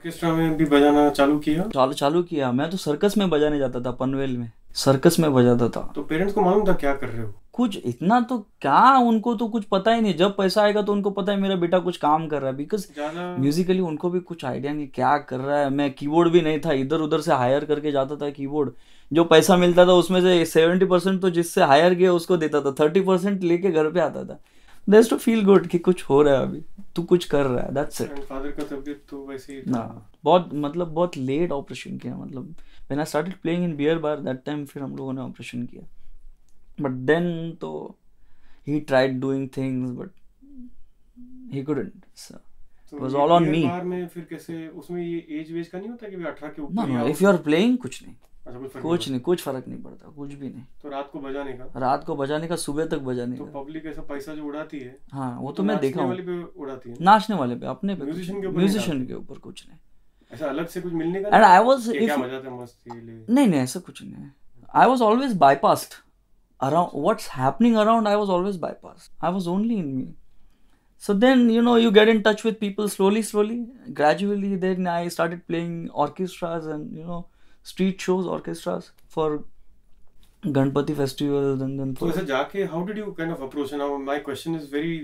Orchestra में भी बजाना चालू किया? चालू चालू किया। मैं तो सर्कस में बजाने जाता था पनवेल में। सर्कस में बजाता था। तो पेरेंट्स को मालूम था क्या कर रहे हो? कुछ इतना तो क्या उनको तो कुछ पता ही नहीं। जब पैसा आएगा तो उनको पता है मेरा बेटा कुछ काम कर रहा है। बिकॉज़ म्यूजिकली उनको भी कुछ आइडिया नहीं क्या कर रहा है। मैं कीबोर्ड भी नहीं था। इधर उधर से हायर करके जाता था कीबोर्ड जो पैसा मिलता था उसमें से सेवेंटी परसेंट तो जिससे हायर किया उसको देता था। थर्टी परसेंट लेके घर पे आता था। दैट्स टू फील गुड कि कुछ हो रहा है अभी तू कुछ कर रहा है दैट्स इट फादर का तबीयत तो वैसे ही। ना बहुत मतलब बहुत लेट ऑपरेशन किया मतलब when I started playing in beer bar that time फिर हम लोगों ने ऑपरेशन किया बट देन तो he tried doing things but he couldn't so ये all on beer me. bar में फिर कैसे उसमें ये एज वेज का नहीं होता कि भी 18 के ऊपर इफ़ यू आर प्लेइंग कुछ नहीं अच्छा कुछ नहीं कुछ फ़र्क नहीं पड़ता कुछ भी नहीं। तो रात को बजाने का? रात को बजाने का सुबह तक बजाने तो का। पब्लिक ऐसा पैसा जो उड़ाती है हाँ वो तो तो मैं देखा वाले पे उड़ाती है? नाचने वाले पे अपने पे Musician के ऊपर म्यूजिशियन के ऊपर कुछ नहीं। ऐसा अलग से कुछ मिलने का एंड आई वाज इफ़ नहीं नहीं ऐसा कुछ नहीं I was always bypassed around what's happening around i was always bypassed. I was only in me. So then you know you get in touch with people slowly slowly. Gradually then i started playing orchestras and you know street shows orchestras for ganpati festivals and then तो for ऐसे जाके how did you kind of approach now my question is very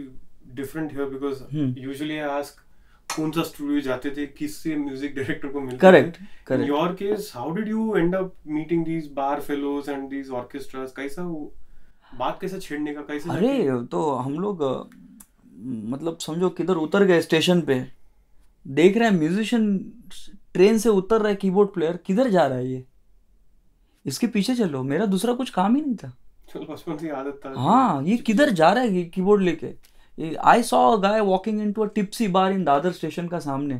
different here because Hmm. usually I ask कौन सा studio जाते थे किससे music director को मिलते in correct your case how did you end up meeting these bar fellows and these orchestras कैसा बात कैसे छेड़ने का कैसे अरे तो हम लोग मतलब समझो किधर उतर गए स्टेशन पे देख रहे हैं म्यूजिशियन ट्रेन से उतर रहा है कीबोर्ड प्लेयर किधर जा रहा है ये? इसके पीछे चलो मेरा दूसरा कुछ काम ही नहीं था। चलो बचपन से आदत था। हाँ ये किधर जा रहा है कीबोर्ड लेके? I saw a guy walking into a tipsy bar in Dadar station का सामने।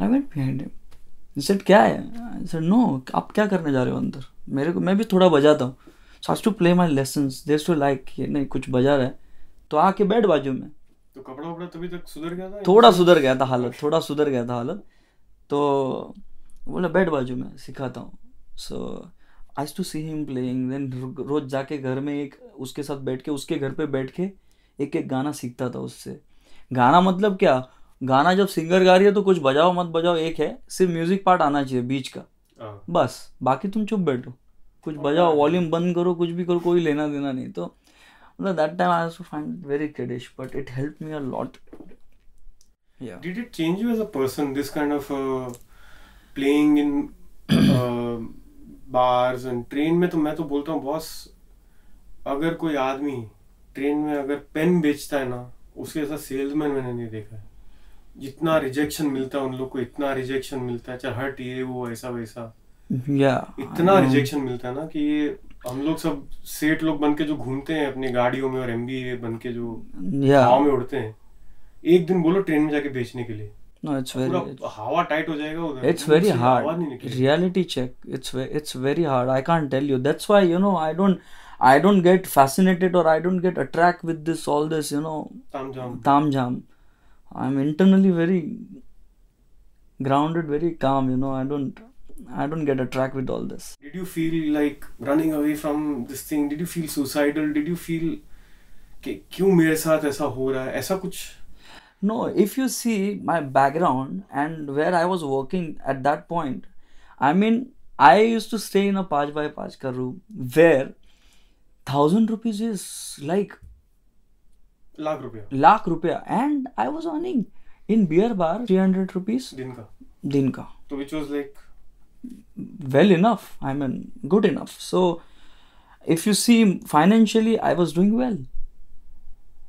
I went behind him said क्या है? सेड नो आप क्या करने जा रहे हो अंदर? मेरे को मैं भी थोड़ा बजाता हूँ। So to play my lessons these to like नहीं कुछ बजा रहा है। तो आके बैठ बाजू में। तो कपड़ा वपड़ा तभी तक सुधर गया था? थोड़ा सुधर गया था हालत थोड़ा सुधर गया था हालत। तो बोला बैठ बाजू में सिखाता हूँ। So I to see him playing then रोज जाके घर में एक उसके साथ बैठ के उसके घर पे बैठ के एक एक गाना सीखता था उससे। गाना मतलब क्या? गाना जब सिंगर गा रही है तो कुछ बजाओ मत बजाओ एक है सिर्फ़ म्यूज़िक पार्ट आना चाहिए बीच का। हाँ, बस बाकी तुम चुप बैठो। कुछ बजाओ वॉल्यूम बंद करो कुछ भी करो कोई लेना देना नहीं। तो मतलब that time I to find very क्रेडिश but it help me a lot या Did it change you as a person, this kind of uh, playing in uh, bars and train में? तो मैं तो बोलता हूँ बॉस अगर कोई आदमी ट्रेन में अगर पेन बेचता है ना उसके जैसा सेल्समैन मैंने नहीं देखा है। जितना रिजेक्शन मिलता है उन लोग को इतना रिजेक्शन मिलता है चाहे हट ये वो ऐसा वैसा। या इतना रिजेक्शन मिलता है ना कि ये हम लोग सब सेठ लोग बन के जो घूमते हैं अपनी गाड़ियों में और एमबीए बन के जो हवा में उड़ते हैं एक दिन बोलो ट्रेन में जाके बेचने के लिए it's पूरा very हवा टाइट हो जाएगा उधर it's very मुँह से hard आवाज़ नहीं निकलेगी reality check it's ve- it's very hard i can't tell you that's why you know i don't get fascinated or i don't get attract with this all this you know ताम झाम tam jam i'm internally very grounded very calm you know i don't i don't get attract with all this did you feel like running away from this thing did you feel suicidal did you feel कि क्यों मेरे साथ ऐसा हो रहा है ऐसा कुछ No, if you see my background and where I was working at that point, I mean, I used to stay in a 5 by 5 ka room where 1000 rupees is like lakh rupiah. Lakh rupiah. And I was earning in beer bar 300 rupees. Din ka. Din ka. So which was like well enough. I mean, good enough. So if you see financially, I was doing well.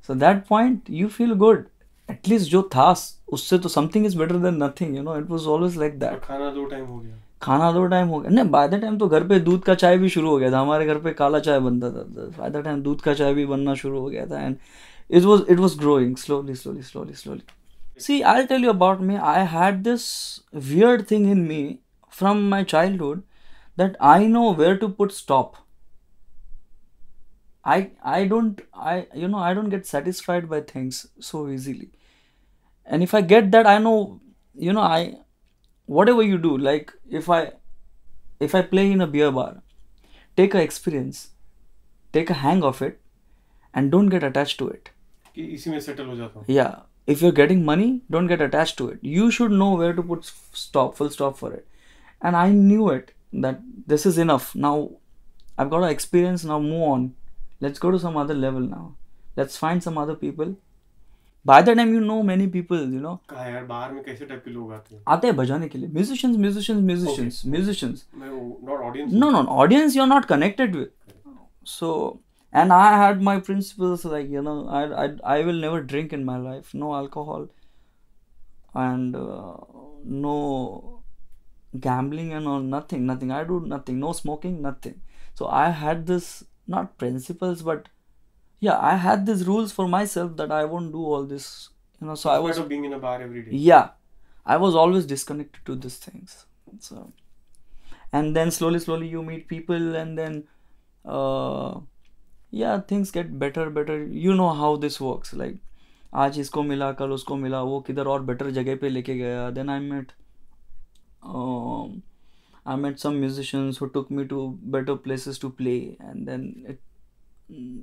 So that point, you feel good At least जो था उससे तो something is better than nothing you know it was always like that खाना दो time हो गया। खाना दो टाइम हो गया। नहीं बाय द टाइम तो घर पे दूध का चाय भी शुरू हो गया था हमारे घर पे काला चाय बनता था बाय द टाइम दूध का चाय भी बनना शुरू हो गया था and it was it was growing slowly slowly slowly slowly see i'll tell you about me. I had this weird thing in me from my childhood that I know where to put stop. i i don't i you know i don't get satisfied by things so easily and if i get that i know you know i whatever you do like if i if i play in a beer bar take a experience take a hang of it and don't get attached to it कि इसी में settle हो जाता हूँ yeah if you're getting money don't get attached to it you should know where to put s- stop full stop for it and i knew it that this is enough now i've got experience now move on let's go to some other level now let's find some other people by the time you know many people you know कहा यार बाहर में कैसे type के लोग आते हैं आते हैं बजाने के लिए musicians musicians musicians musicians मैं not audience no no no, audience you're not connected with so and i had my principles like you know i i, I will never drink in my life no alcohol and uh, no gambling and all nothing nothing i do nothing no smoking nothing so i had this not principles but yeah i had these rules for myself that i won't do all this you know so i was of being in a bar every day yeah i was always disconnected to these things so and then slowly slowly you meet people and then uh yeah things get better better you know how this works like आज इसको मिला कल उसको मिला वो किधर और better जगह पे लेके गया then I met um, I met some musicians who took me to better places to play, and then it.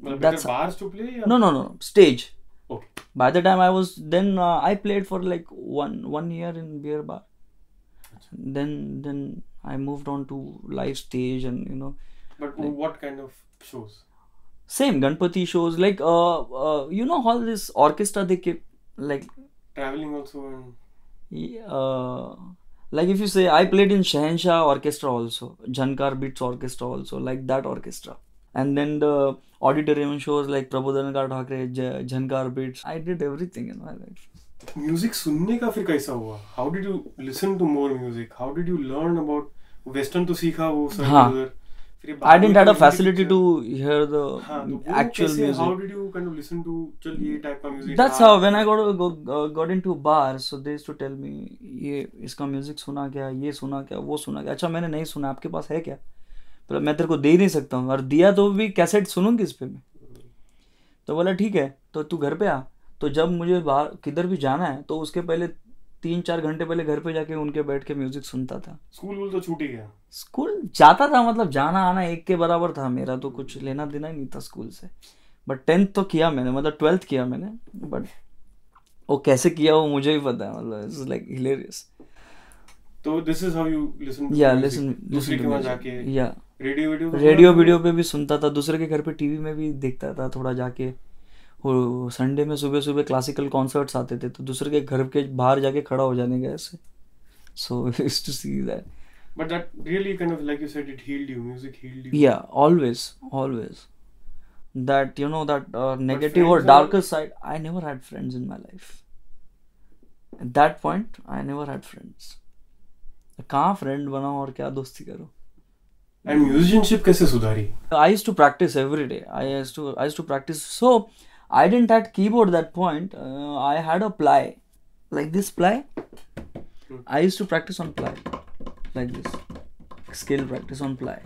Well, that's bars to play. Or? No, no, no, stage. Okay. By the time I was then, uh, I played for like one one year in beer bar. Then then I moved on to live stage and you know. But like, what kind of shows? Same Ganpati shows like uh, uh you know all this orchestra they keep like traveling also. And... Yeah. Uh, like if you say I played in Shahenshah orchestra also Jhankaar beats orchestra also like that orchestra and then the auditorium shows like Prabodhan का Thackeray Jhankaar beats I did everything in my life music सुनने का फिर कैसा हुआ? How did you listen to more music how did you learn about western तो सीखा वो sir हाँ. I didn't had a facility to hear the हाँ तो actual music. How did you kind of listen to चल ये type का music That's how when I got go, uh, got into bars, so they used to tell me ये इसका music सुना क्या ये सुना क्या वो सुना क्या? अच्छा मैंने नहीं सुना आपके पास है क्या? पर मैं तेरे को दे ही नहीं सकता हूँ। और दिया तो भी कैसेट सुनूँगी इस पे मैं। तो बोला ठीक है तो तू घर पे आ। तो जब मुझे बाहर किधर भी जाना है तो उसके पहले तीन चार घंटे पहले घर पे जाके उनके बैठ के म्यूज़िक सुनता था। स्कूल तो छूट ही गया। स्कूल जाता था मतलब जाना आना एक के बराबर था मेरा तो कुछ लेना देना ही नहीं था स्कूल से। बट टेंथ तो किया मैंने मतलब ट्वेल्थ किया मैंने बट वो कैसे किया वो मुझे भी पता है मतलब इट्स लाइक हिलेरियस तो this is how you listen या लिसन दूसरे के वहाँ जाके या रेडियो वीडियो रेडियो वीडियो पे भी सुनता था दूसरे के घर पे टीवी में भी देखता था थोड़ा जाके। संडे में सुबह सुबह क्लासिकल कॉन्सर्ट्स आते थे तो दूसरे के घर के बाहर जाके खड़ा हो जाने का ऐसे। So is to see that but that really kind of like you said it healed you music healed you या always always that you know that negative और darker side I never had friends in my life at that point I never had friends कहाँ friend बनाओ और क्या दोस्ती करो? And musicianship कैसे सुधारी? I used to practice every day I to I to practice so I didn't had keyboard that point. Uh, I had a ply, like this ply. I used to practice on ply, like this. Skill practice on ply.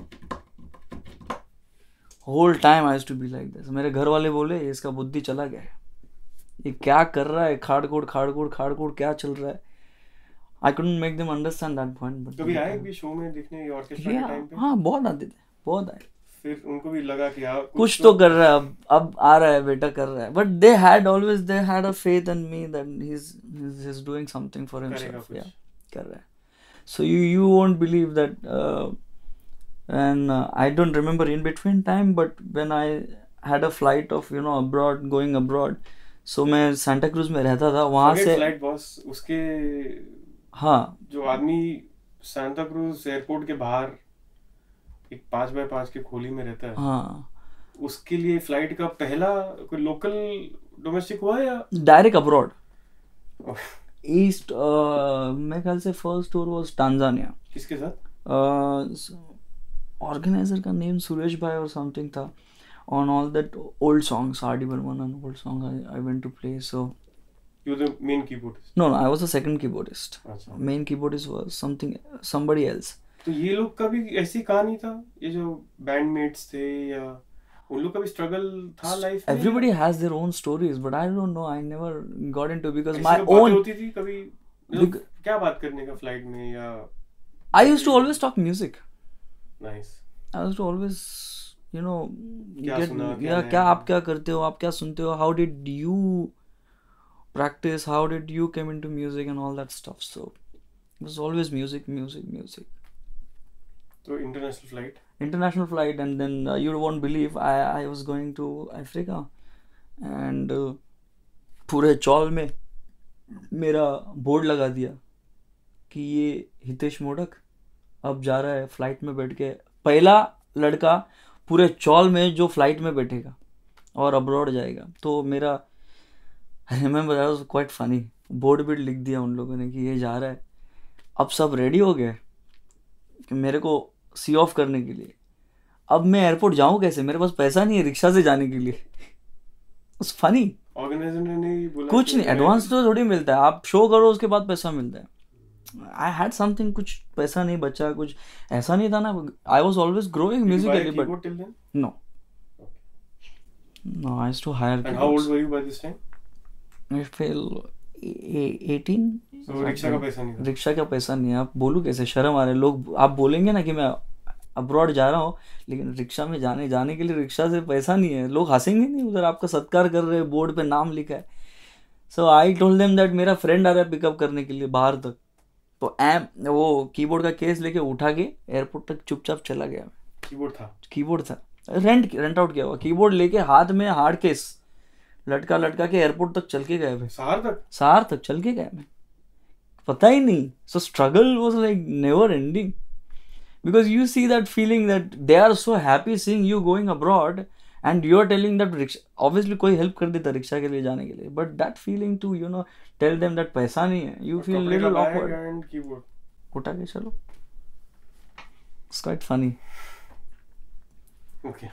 Whole time I used to be like this. मेरे घर वाले बोले इसका बुद्धि चला गया है ये क्या कर रहा है खाड़कोड़ खाड़कोड़ खाड़कोड़ क्या चल रहा है I couldn't make them understand that point. But कभी आए भी शो में देखने ऑर्केस्ट्रा के टाइम पे हाँ बहुत आते थे बहुत आए फिर उनको भी लगा कि यार कुछ कुछ तो तो कर रहा है अब अब आ रहा है बेटा कर रहा है। But they had always they had a faith in me that he is is doing something for himself या कर रहा है। So you you won't believe that and I don't remember in between time but when I had a flight of you know abroad going abroad so मैं Santa cruise में रहता था वहाँ से फ़्लाइट बॉस उसके हाँ। जो आदमी सांता क्रूज एयरपोर्ट के बाहर एक पाँच बाय पाँच के खोली में रहता है हाँ उसके लिए फ़्लाइट का पहला कोई लोकल डोमेस्टिक हुआ या डायरेक्ट अब्रॉड ईस्ट मेरे ख्याल से फ़र्स्ट टूर वाज टांजानिया किसके साथ ऑर्गेनाइजर का नेम सुरेश भाई और समथिंग था on all that old songs R.D. Burman and old song I, I went to play so you the main keyboardist no no I was a second keyboardist अच्छा main keyboardist was something somebody else तो ये लोग का भी ऐसी कहानी था ये जो बैंडमेट्स थे या उन लोग का भी स्ट्रगल था लाइफ में own stories but I don't know I never got into because ऐसी my कोई बातें own होती थी कभी मतलब Bec- क्या बात करने का फ़्लाइट में या I used to always talk music nice to always you know क्या get सुना, क्या आप क्या करते हो आप क्या सुनते हो how did you practice how did you came into music and all that stuff so it was always music music music तो international flight international flight and then uh, you won't believe I, I was going to Africa. And uh, पूरे चौल में मेरा board लगा दिया कि ये हितेश मोडक अब जा रहा है फ़्लाइट में बैठ के। पहला लड़का पूरे चौल में जो फ़्लाइट में बैठेगा और अब्रॉड जाएगा। तो मेरा I remember that was quite funny board भी लिख दिया उन लोगों ने कि ये जा रहा है। अब सब रेडी हो गए। कि मेरे को सी ऑफ़ करने के लिए। अब मैं एयरपोर्ट जाऊँ कैसे? मेरे पास पैसा नहीं है रिक्शा से जाने के लिए। उस फनी ऑर्गेनाइजर ने नहीं बोला कुछ नहीं एडवांस तो थोड़ी मिलता है। आप शो करो उसके बाद पैसा मिलता है। आई हैड समथिंग कुछ पैसा नहीं बचा कुछ ऐसा नहीं था ना। I was always growing musically but? No no I to hire And how old were you by this time? I fail 18 So rickshaw का पैसा नहीं रिक्शा का पैसा नहीं है। आप बोलू कैसे? शर्म आ रहे लोग आप बोलेंगे ना कि मैं अब्रॉड जा रहा हूँ लेकिन रिक्शा में जाने जाने के लिए रिक्शा से पैसा नहीं है। लोग हंसेंगे नहीं उधर। आपका सत्कार कर रहे हैं बोर्ड पे नाम लिखा है। So I told them that मेरा फ्रेंड आ रहा है पिकअप करने के लिए बाहर तक। तो एम वो कीबोर्ड का केस लेके उठा के एयरपोर्ट तक चुपचाप चला गया। कीबोर्ड था। कीबोर्ड था। रेंट रेंट आउट किया हुआ। कीबोर्ड लेके हाथ में हार्ड केस लटका लटका के एयरपोर्ट तक चल के गए भाई सहार तक? सहार तक चल के गए मैं पता ही नहीं। So struggle was like never ending because you see that feeling that they are so happy seeing you going abroad and you are telling that rickshaw obviously कोई हेल्प कर देता रिक्शा के लिए जाने के लिए। But that feeling to you know tell them that पैसा नहीं है। यू फील लिटिल उठा के चलो। It's quite funny okay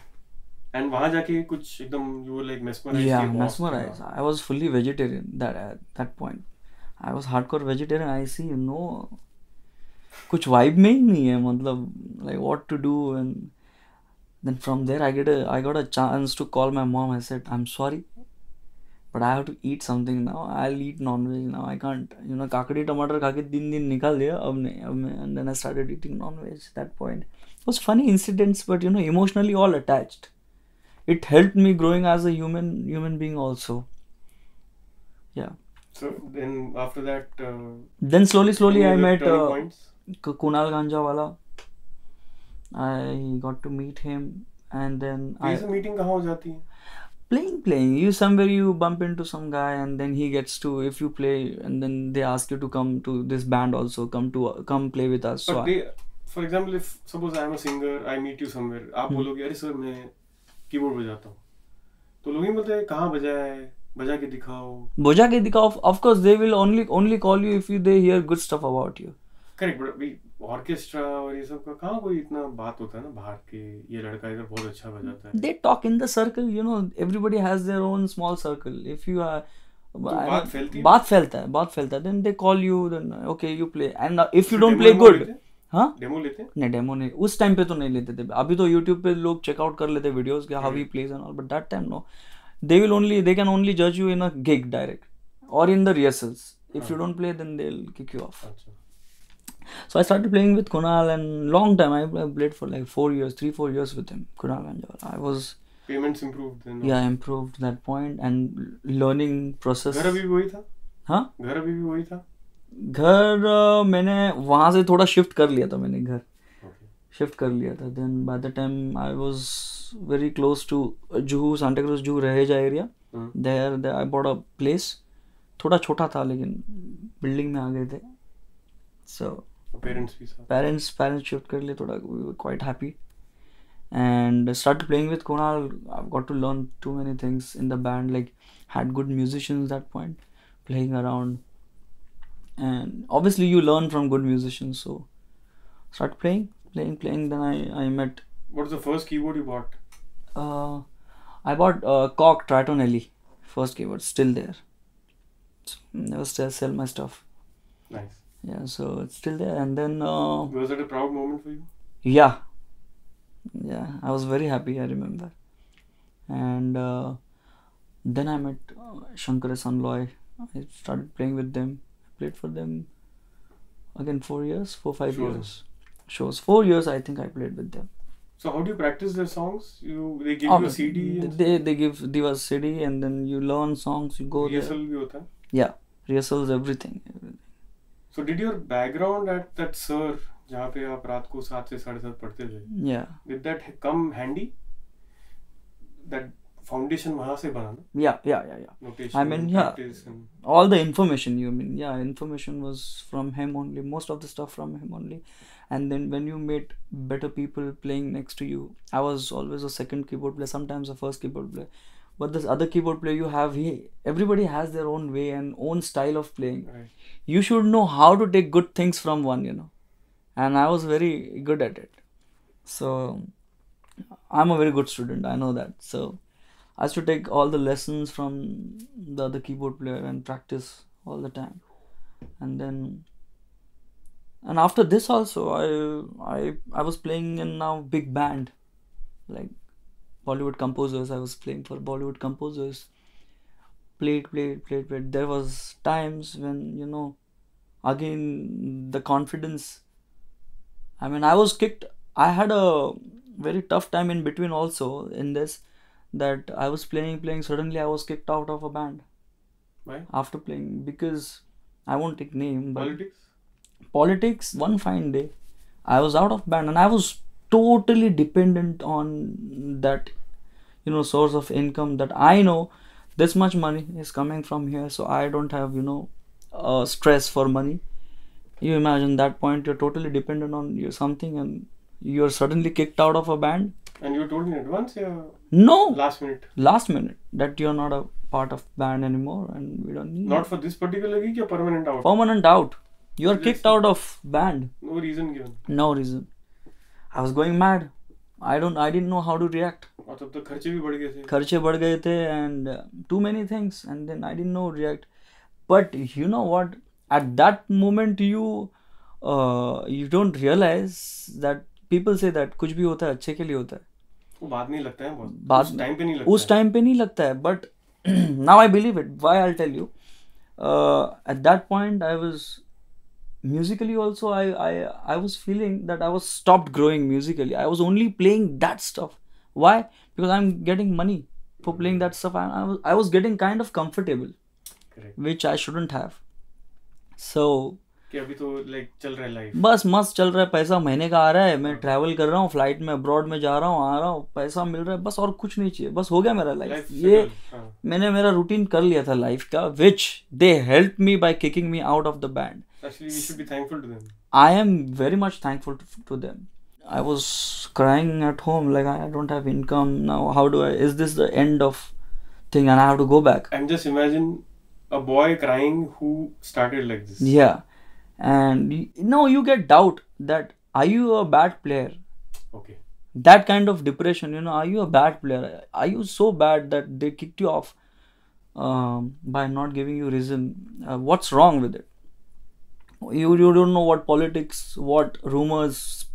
and वहाँ जाके कुछ एकदम यू लाइक मेस्मराइज या mesmerize I was fully vegetarian that that point I was hardcore vegetarian I see you know कुछ वाइब में ही नहीं है मतलब like what to do and then from there I get I got a chance to call my mom I said I am sorry but I have to eat something now I will eat non now I can't you know काकड़ी टमाटर खा के दिन दिन निकाल दिया अब नहीं अब मैं and then I started eating non that point was funny incidents but you know emotionally all attached it helped me growing as a human human being also. Yeah. So then after that uh, then slowly slowly i met uh, kunal ganjawala. I got to meet him and then I, meeting? kaha ho jati hai? playing playing. You somewhere you bump into some guy and then he gets to if you play and then they ask you to come to this band also come to uh, come play with us. But so they, for example if suppose i am a singer i meet you somewhere. aap bologe are sir main keyboard बजाता हूँ। तो लोग ही बोलते हैं कहाँ बजा है? बजा के दिखाओ। बजा के दिखाओ। Of course they will only only call you if you they hear good stuff about you correct but orchestra और ये सब का कहाँ कोई इतना बात होता है ना बाहर के? ये लड़का इधर बहुत अच्छा बजाता है। They talk in the circle you know everybody has their own small circle if you are बात फैलता है। बात फैलता है then they call you then okay you play and if you don't play good हाँ? डेमो लेते हैं? नहीं डेमो नहीं। उस टाइम पे तो नहीं लेते थे। अभी तो यूट्यूब पे लोग चेकआउट कर लेते वीडियोस के how he plays and all but that time no they will only they can only जज you in a gig direct और in the rehearsals if you don't play then they will kick you off So I started playing with Kunal and long time. I I played for like four years, three, four years with him, Kunal Ganjawala. I was payments improve then yeah improved that point and learning process. घर अभी भी वही था? हाँ घर अभी भी वही था? घर uh, मैंने वहाँ से थोड़ा शिफ्ट कर लिया था मैंने घर। शिफ्ट कर लिया था। Then by the time I was very close to Juhu Santacruz Juhu Raheja area there they I bought a place थोड़ा छोटा था लेकिन बिल्डिंग में आ गए थे। So parents parents parents shift कर लिए थोड़ा we quite happy and start to playing with Kunal I got to learn too many things in the band like had good musicians that point playing around and obviously you learn from good musicians so start playing playing playing then I I met What was the first keyboard you bought? uh I bought uh cock Tritonelli first keyboard still there never still sell my stuff Nice. yeah so it's still there and then uh Was that a proud moment for you? Yeah. Yeah, I was very happy, I remember. And uh, then I met uh, Shankar Sanloy. I started playing with them I played for them again four years, four, five Shows. years. Shows. Four years, I think I played with them. So how do you practice their songs? You they give you a CD Obviously, and They, they give, give us CD and then you learn songs, you go there. rehearsal भी होता है. yeah rehearsals everything, everything. So did your background at that sir जहाँ पे आप रात को सात से साढ़े सात पढ़ते थे yeah did that come handy? That foundation wahan se yeah yeah yeah yeah. Notation, i mean yeah all the information you mean yeah information was from him only most of the stuff from him only. And then when you meet better people playing next to you i was always a second keyboard player sometimes a first keyboard player. But this other keyboard player you have he everybody has their own way and own style of playing. Right. you should know how to take good things from one you know. And i was very good at it. So i'm a very good student i know that. So i used to take all the lessons from the other keyboard player and practice all the time. And then and after this also i i i was playing in now big band like bollywood composers. I was playing for bollywood composers. Played played played played. There was times when you know again the confidence. I mean i was kicked. I had a very tough time in between also in this that i was playing playing suddenly i was kicked out of a band Why? after playing because i won't take name but Politics? politics one fine day i was out of band and i was totally dependent on that you know source of income that i know this much money is coming from here so i don't have you know uh, stress for money you imagine that point you're totally dependent on your something and you're suddenly kicked out of a band And you told in advance yeah no last minute? last minute that you're not a part of band anymore and we don't need Not for this particular gig or permanent out? permanent out you're Yes. kicked out of band No reason given. no reason i was going mad i don't i didn't know how to react और तब तक खर्चे भी बढ़ गए थे खर्चे बढ़ गए थे and uh, too many things and then i didn't know react but you know what at that moment you uh, you don't realize that people say that कुछ भी होता है अच्छे के लिए होता है उस टाइम पे नहीं लगता है। But now I believe it why I tell you at that point I was musically also I was feeling that I was stop growing musically I was only playing that stuff why because I am getting money for playing that stuff I was getting kind of comfortable which I shouldn't have so कि अभी तो like चल रहा है life बस मस्त चल रहा है पैसा महीने का आ रहा है मैं ट्रैवल कर रहा हूँ फ़्लाइट में अब्रॉड में जा रहा हूँ आ रहा हूँ पैसा मिल रहा है बस और कुछ नहीं चाहिए बस हो गया मेरा लाइफ ये मैंने मेरा रूटीन कर लिया था लाइफ का which they help me by kicking me out of the band actually we should be thankful to them I was crying at home like I don't have income now. How do I? Is this the end of thing? And I have to go back. And just imagine a boy crying who started like this Yeah, and y- no, you get doubt that are you a bad player? okay That kind of depression, you know, are you a bad player? Are you so bad that they kicked you off um, by not giving you reason? Uh, what's wrong with it? you you don't know what politics what rumors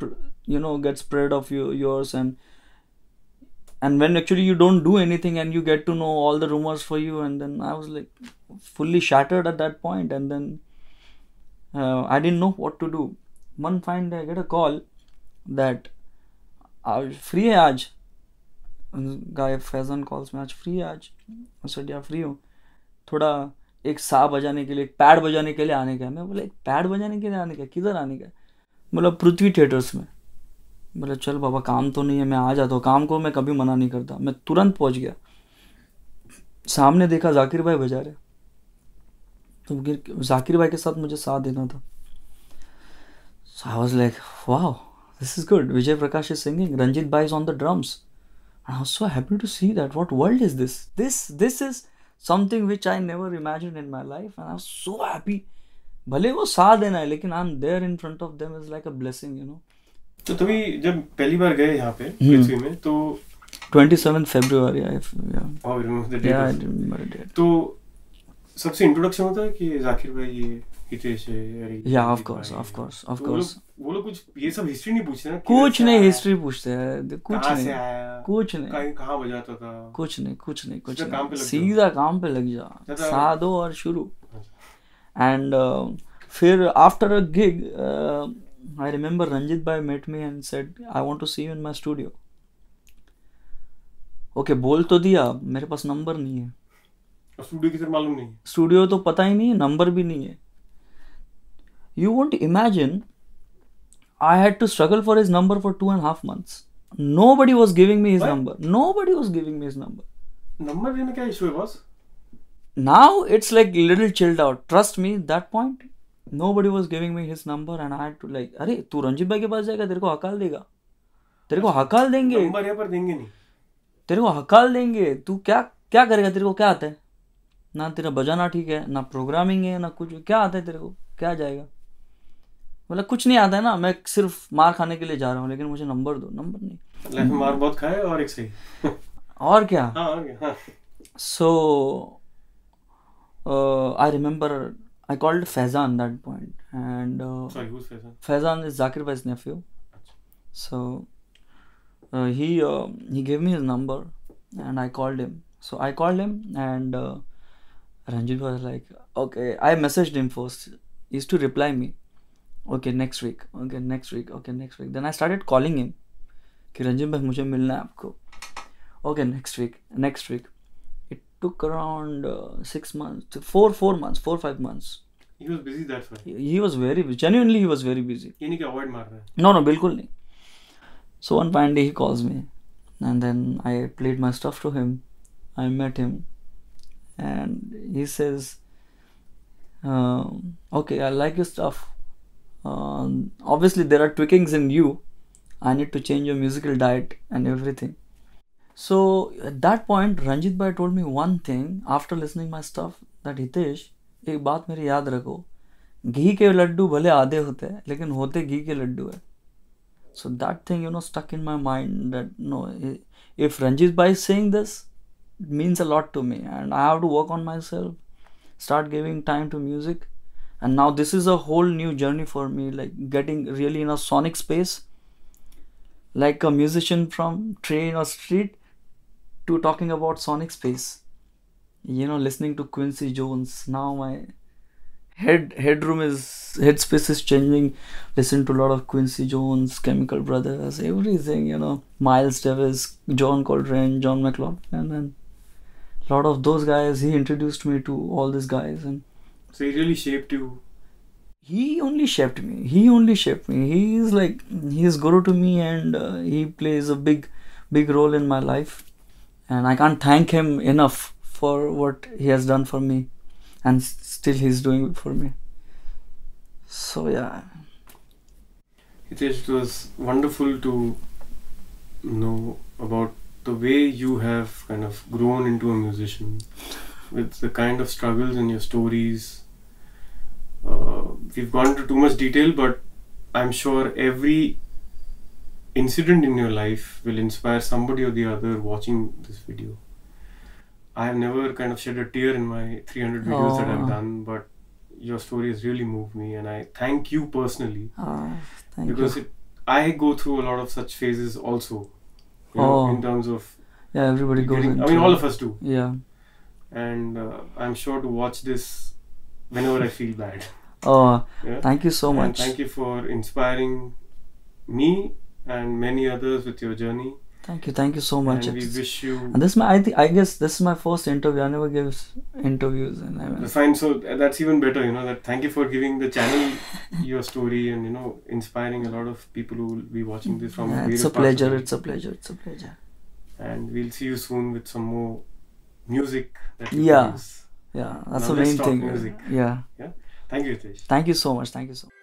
you know get spread of you yours and and when actually you don't do anything and you get to know all the rumors for you and then i was like fully shattered at that point and then uh, i didn't know what to do. One fine day i get a call that are free है आज guy Faizan calls me आज free है आज said yeah free हूँ थोड़ा एक सा बजाने के लिए एक पैड बजाने के लिए आने का मैं बोला एक पैड बजाने के लिए आने का? किधर आने का? बोला पृथ्वी थिएटर्स में. बोला चल बाबा काम तो नहीं है मैं आ जाता हूँ। काम को मैं कभी मना नहीं करता। मैं तुरंत पहुँच गया। सामने देखा जाकिर भाई बजा रहे तो जाकिर भाई के साथ मुझे साथ देना था। So I was like wow this is good Vijay Prakash is singing Ranjit by is on the drums I so happy to see that what world is this this this is something which I never imagine in my life and I so happy भले वो साथ देना है लेकिन I am there in front of them is like a blessing you know तो तुम्हें जब पहली बार गए यहाँ पे पृथ्वी में तो 27 फरवरी आई या ओह तो सबसे इंट्रोडक्शन होता है कि जाकिर भाई ये हितेश है course, भाई of है। course, of तो वो लोग- कुछ ये सब हिस्ट्री नहीं पूछते ना कुछ नहीं हिस्ट्री पूछते हैं। कुछ नहीं। कुछ नहीं। कहीं कहाँ बजाता था? कुछ नहीं कुछ नहीं कुछ सीधा काम पे नहीं सीधा काम पे लग जा। साधो और शुरू। एंड फिर after a gig I remember Ranjit भाई met me and said I want to see you in my studio okay बोल तो दिया मेरे पास नंबर नहीं है। स्टूडियो की मालूम नहीं स्टूडियो तो पता ही नहीं है नंबर भी नहीं है। You won't imagine I had to struggle for his number for two and half months nobody was giving me his number nobody was giving me his number number देने क्या इशू है boss now it's like little chilled out. Trust me that point nobody was giving me his number and i had to like अरे तू रंजीत भाई के पास जाएगा तेरे को हकाल देगा। तेरे को हकाल देंगे। नंबर है पर देंगे नहीं। तेरे को हकाल देंगे। तू क्या क्या करेगा? तेरे को क्या आता है? ना तेरा बजाना ठीक है ना प्रोग्रामिंग है ना कुछ। क्या आता है तेरे को? क्या जाएगा? मतलब कुछ नहीं आता है ना मैं सिर्फ़ मार खाने के लिए जा रहा हूँ लेकिन मुझे नंबर दो नंबर नहीं। लाइफ मार बहुत खाए और एक सही। और क्या? सो आई क्या I So Faizan I remember I called Faizan that point, and uh, sorry who's Faizan? Faizan is Zakir Bhai's nephew. So uh, he uh, he gave me Ranjit was like, "Okay." I messaged him first. He used to reply me, "Okay, next week. Okay, next week. Okay, next week." Then I started calling him. कि रंजित भाई मुझे मिलना है आपको okay next week next week it took around uh, six months four four months four five months he was busy that's why he, he was very busy genuinely he was very busy ये नहीं कि avoid मार रहा है no no बिल्कुल नहीं so one fine day he calls me and then I played my stuff to him I met him and he says um, okay I like your stuff um, obviously there are tweakings in you I need to change your musical diet and everything so at that point Ranjit Bhai told me one thing after listening my stuff that Hitesh एक बात मेरी याद रखो घी के लड्डू भले आधे होते हैं लेकिन होते घी के लड्डू है so that thing you know stuck in my mind that no i- if Ranjit Bhai is saying this means a lot to me. And I have to work on myself start giving time to music. And now this is a whole new journey for me like getting really in a sonic space like a musician from train or street to talking about sonic space. You know listening to quincy jones. Now my head headroom is headspace is changing. Listen to a lot of quincy jones chemical brothers everything you know. Miles davis john coltrane john mclaughlin and lot of those guys he introduced me to all these guys and so he really shaped you. he only shaped me. He only shaped me. He is like he is guru to me and uh, he plays a big big role in my life. And i can't thank him enough for what he has done for me and still he's doing it for me. So yeah. Hitesh, it was wonderful to know about the way you have kind of grown into a musician with the kind of struggles in your stories. Uh, we've gone into too much detail, but I'm sure every incident in your life will inspire somebody or the other watching this video. I have never kind of shed a tear in my 300 videos that I've done, but your story has really moved me, and I thank you personally thank because you it, I go through a lot of such phases also. You know, Oh. in terms of yeah everybody goes getting, I mean, all of us do, yeah and uh, I'm sure to watch this whenever I feel bad. oh Yeah? thank you so And much thank you for inspiring me and many others with your journey. Thank you thank you so much and we It's- wish you. and this is my I think I guess this is my first interview. I never give interviews, and I mean, fine. So uh, that's even better. You know that. Thank you for giving the channel your story and you know inspiring a lot of people who will be watching this from yeah, it's a pleasure. It's a pleasure. It's a pleasure. and we'll see you soon with some more music that Yeah. produce. Yeah, that's Now the main thing. music. Yeah. Thank you, Hitesh. Thank you so much. Thank you so. much.